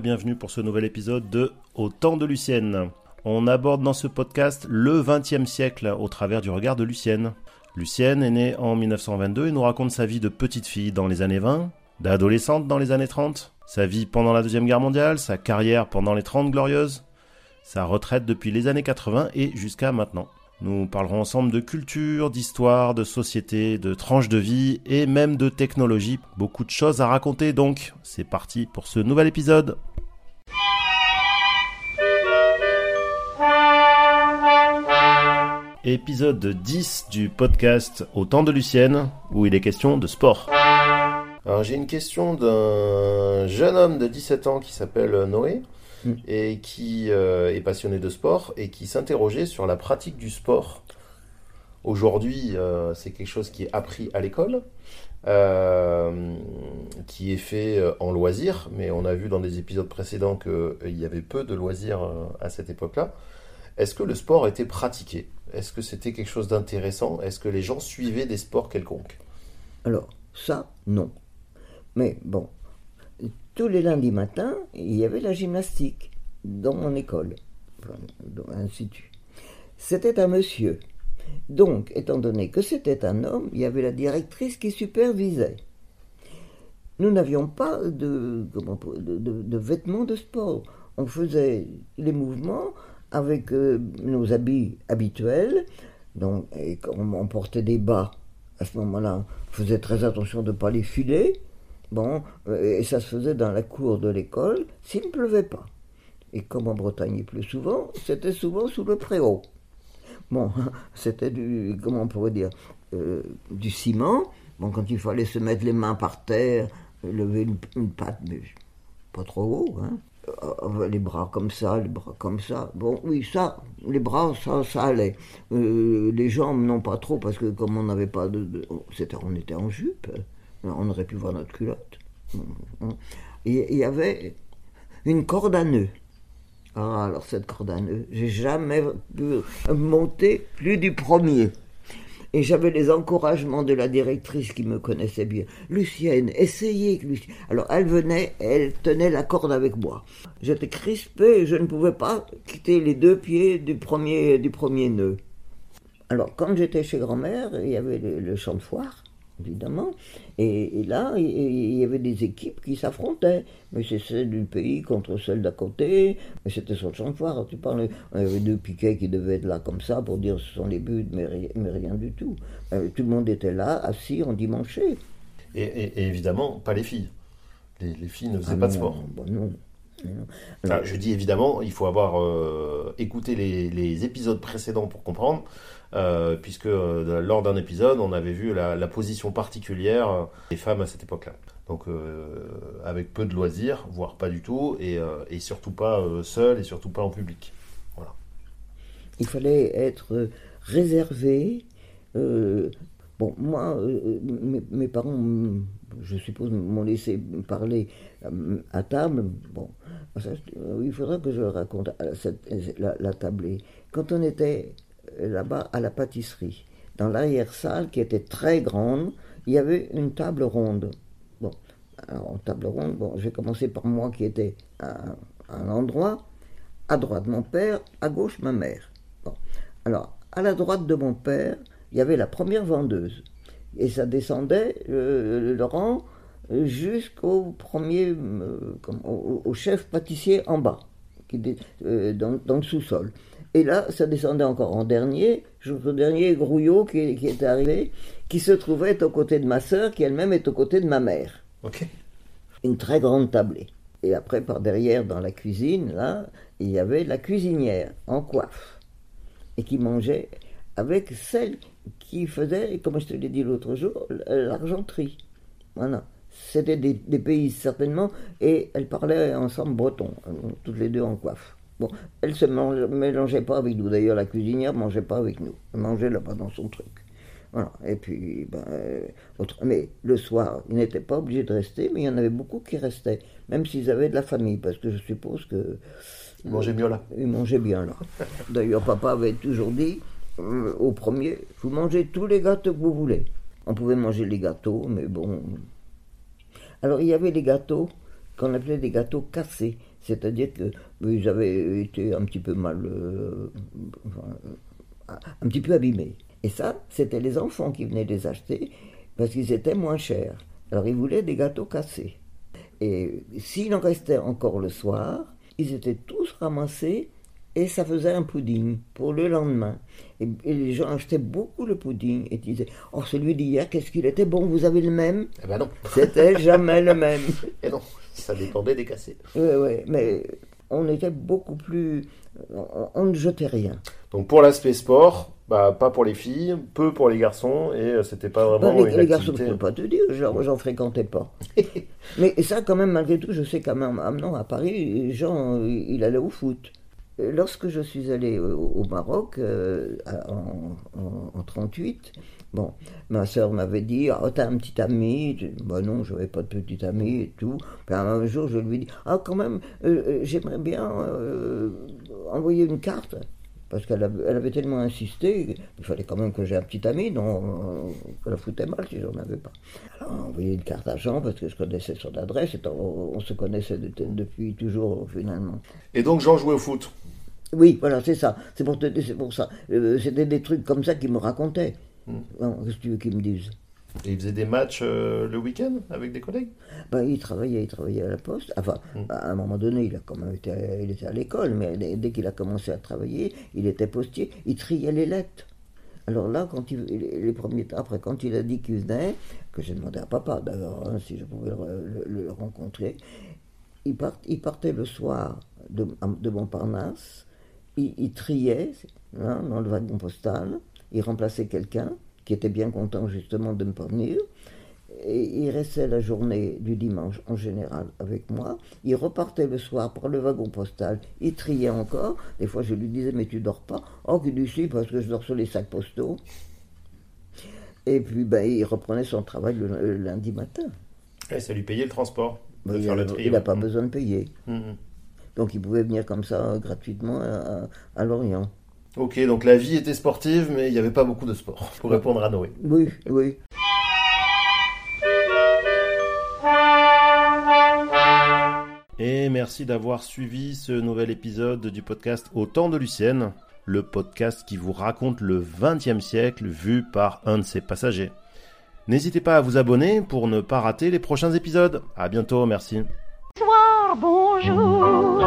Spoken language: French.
bienvenue pour ce nouvel épisode de Au temps de Lucienne. On aborde dans ce podcast le XXe siècle au travers du regard de Lucienne. Lucienne est née en 1922 et nous raconte sa vie de petite fille dans les années 20, d'adolescente dans les années 30, sa vie pendant la Deuxième Guerre mondiale, sa carrière pendant les 30 glorieuses, sa retraite depuis les années 80 et jusqu'à maintenant. Nous parlerons ensemble de culture, d'histoire, de société, de tranches de vie et même de technologie. Beaucoup de choses à raconter donc. C'est parti pour ce nouvel épisode. Épisode 10 du podcast Au temps de Lucienne, où il est question de sport. Alors j'ai une question d'un jeune homme de 17 ans qui s'appelle Noé. Mm. et qui euh, est passionné de sport et qui s'interrogeait sur la pratique du sport. Aujourd'hui, euh, c'est quelque chose qui est appris à l'école, euh, qui est fait en loisir, mais on a vu dans des épisodes précédents qu'il y avait peu de loisirs à cette époque-là. Est-ce que le sport était pratiqué? Est-ce que c'était quelque chose d'intéressant? Est-ce que les gens suivaient des sports quelconques? Alors, ça, non. Mais bon, tous les lundis matins, il y avait la gymnastique dans mon école, dans l'institut. C'était un monsieur. Donc, étant donné que c'était un homme, il y avait la directrice qui supervisait. Nous n'avions pas de, de, vêtements de sport. On faisait les mouvements avec euh, nos habits habituels. Donc, et on portait des bas, à ce moment-là, on faisait très attention de ne pas les filer. Bon, euh, et ça se faisait dans la cour de l'école s'il ne pleuvait pas. Et comme en Bretagne il pleut souvent, c'était souvent sous le préau. Bon, c'était du, comment on pourrait dire, euh, du ciment. Bon, quand il fallait se mettre les mains par terre, lever une, patte, mais pas trop haut, hein. Euh, les bras comme ça, les bras comme ça. Bon, oui, ça, les bras, ça, ça allait. les jambes, non pas trop, parce que comme on n'avait pas de, on était en jupe on aurait pu voir notre culotte. il y avait une corde à nœud. Ah, alors cette corde à nœud, j'ai jamais pu monter plus du premier. Et j'avais les encouragements de la directrice qui me connaissait bien. Lucienne, essayez. Lucienne. Alors elle venait, elle tenait la corde avec moi. J'étais crispé, je ne pouvais pas quitter les deux pieds du premier, du premier nœud. Alors quand j'étais chez grand-mère, il y avait le champ de foire évidemment. Et, là, il, y avait des équipes qui s'affrontaient. Mais c'est celle du pays contre celle d'à côté. Mais c'était sur le champ de foire. Tu parles, il y avait deux piquets qui devaient être là comme ça pour dire ce sont les buts, mais, rien du tout. Euh, tout le monde était là, assis, en dimanche. Et, et, évidemment, pas les filles. Les, filles ne faisaient ah pas de sport. Bah non. Je dis évidemment, il faut avoir euh, écouté les, les, épisodes précédents pour comprendre. Euh, puisque euh, lors d'un épisode, on avait vu la, position particulière des femmes à cette époque-là. Donc euh, avec peu de loisirs, voire pas du tout, et, surtout pas seul et surtout pas en public. Voilà. Il fallait être réservé. Bon, moi, mes, parents, je suppose, m'ont laissé parler à table. Bon, il faudra que je raconte la, la tablée. Quand on était là-bas à la pâtisserie. Dans l'arrière-salle, qui était très grande, il y avait une table ronde. Bon, alors, table ronde, bon, j'ai commencé par moi qui était à, un endroit, à droite mon père, à gauche ma mère. Bon. Alors, à la droite de mon père, il y avait la première vendeuse. Et ça descendait le, rang jusqu'au premier, euh, au, chef pâtissier en bas, qui, euh, dans le sous-sol. Et là, ça descendait encore en dernier, jusqu'au dernier Grouillot qui, qui est arrivé, qui se trouvait aux côtés de ma sœur, qui elle-même est aux côtés de ma mère. Ok. Une très grande tablée. Et après, par derrière, dans la cuisine, là, il y avait la cuisinière en coiffe. Et qui mangeait avec celle qui faisait, comme je te l'ai dit l'autre jour, l'argenterie. Voilà. C'était des, des, pays certainement, et elles parlaient ensemble breton, toutes les deux en coiffe. Bon, elle se mélangeait pas avec nous. D'ailleurs, la cuisinière mangeait pas avec nous. Elle mangeait là-bas dans son truc. Voilà. Et puis, ben, euh, mais le soir, ils n'étaient pas obligés de rester, mais il y en avait beaucoup qui restaient, même s'ils avaient de la famille, parce que je suppose que. Ils mangeaient bien là. Ils mangeaient bien là. D'ailleurs, papa avait toujours dit euh, au premier, vous mangez tous les gâteaux que vous voulez. On pouvait manger les gâteaux, mais bon. Alors, il y avait les gâteaux qu'on appelait des gâteaux cassés. C'est-à-dire qu'ils avaient été un petit peu mal. Euh, un petit peu abîmés. Et ça, c'était les enfants qui venaient les acheter parce qu'ils étaient moins chers. Alors ils voulaient des gâteaux cassés. Et s'il en restait encore le soir, ils étaient tous ramassés et ça faisait un pudding pour le lendemain. Et, les gens achetaient beaucoup le pudding et disaient Oh, celui d'hier, qu'est-ce qu'il était bon, vous avez le même? Eh ben non. C'était jamais le même. Et non, ça dépendait des cassés. Oui, oui, mais on était beaucoup plus. On, ne jetait rien. Donc pour l'aspect sport, bah, pas pour les filles, peu pour les garçons, et euh, c'était pas vraiment les, une les garçons, je ne peux pas te dire, j'en fréquentais pas. Mais ça, quand même, malgré tout, je sais quand même, amenant à Paris, Jean, il allait au foot. Lorsque je suis allé au, Maroc euh, en, en, 38, bon, ma soeur m'avait dit Ah, t'as un petit ami? Ben non, je n'avais pas de petit ami et tout. Puis un jour, je lui dit Ah, quand même, euh, euh, j'aimerais bien envoyer une carte. Parce qu'elle avait, elle avait, tellement insisté, il fallait quand même que j'ai un petit ami, non, que la foutait mal si j'en avais pas. Alors, envoyé une carte à Jean parce que je connaissais son adresse, et on, se connaissait depuis toujours finalement. Et donc Jean jouait au foot? Oui, voilà, c'est ça. C'est pour, pour ça. Euh, c'était des trucs comme ça qu'il me racontait. Hmm. Qu'est-ce que tu veux qu'ils me disent Et il faisait des matchs euh, le week-end avec des collègues? Ben, Il travaillait, il travaillait à la poste. Enfin, hmm. à un moment donné, il, a quand même été, il était à l'école, mais dès qu'il a commencé à travailler, il était postier. Il triait les lettres. Alors là, quand il, les premiers après, quand il a dit qu'il venait, que j'ai demandé à papa d'ailleurs hein, si je pouvais le, rencontrer, il, il, partait le soir de, de Montparnasse il, triait hein, dans le wagon postal, il remplaçait quelqu'un qui était bien content justement de me venir. Et il restait la journée du dimanche en général avec moi. Il repartait le soir par le wagon postal. Il triait encore. Des fois, je lui disais Mais tu dors pas? Oh, qu'il dit si, parce que je dors sur les sacs postaux. Et puis, ben, il reprenait son travail le, lundi matin. Et ça lui payait le transport ben, Il n'a pas besoin de payer. Hum, hum. Donc il pouvait venir comme ça gratuitement à, Lorient. Ok, donc la vie était sportive, mais il n'y avait pas beaucoup de sport, pour répondre à Noé. Oui, oui. Et merci d'avoir suivi ce nouvel épisode du podcast Au temps de Lucienne, le podcast qui vous raconte le XXe siècle vu par un de ses passagers. N'hésitez pas à vous abonner pour ne pas rater les prochains épisodes. À bientôt, merci. Soir, bonjour.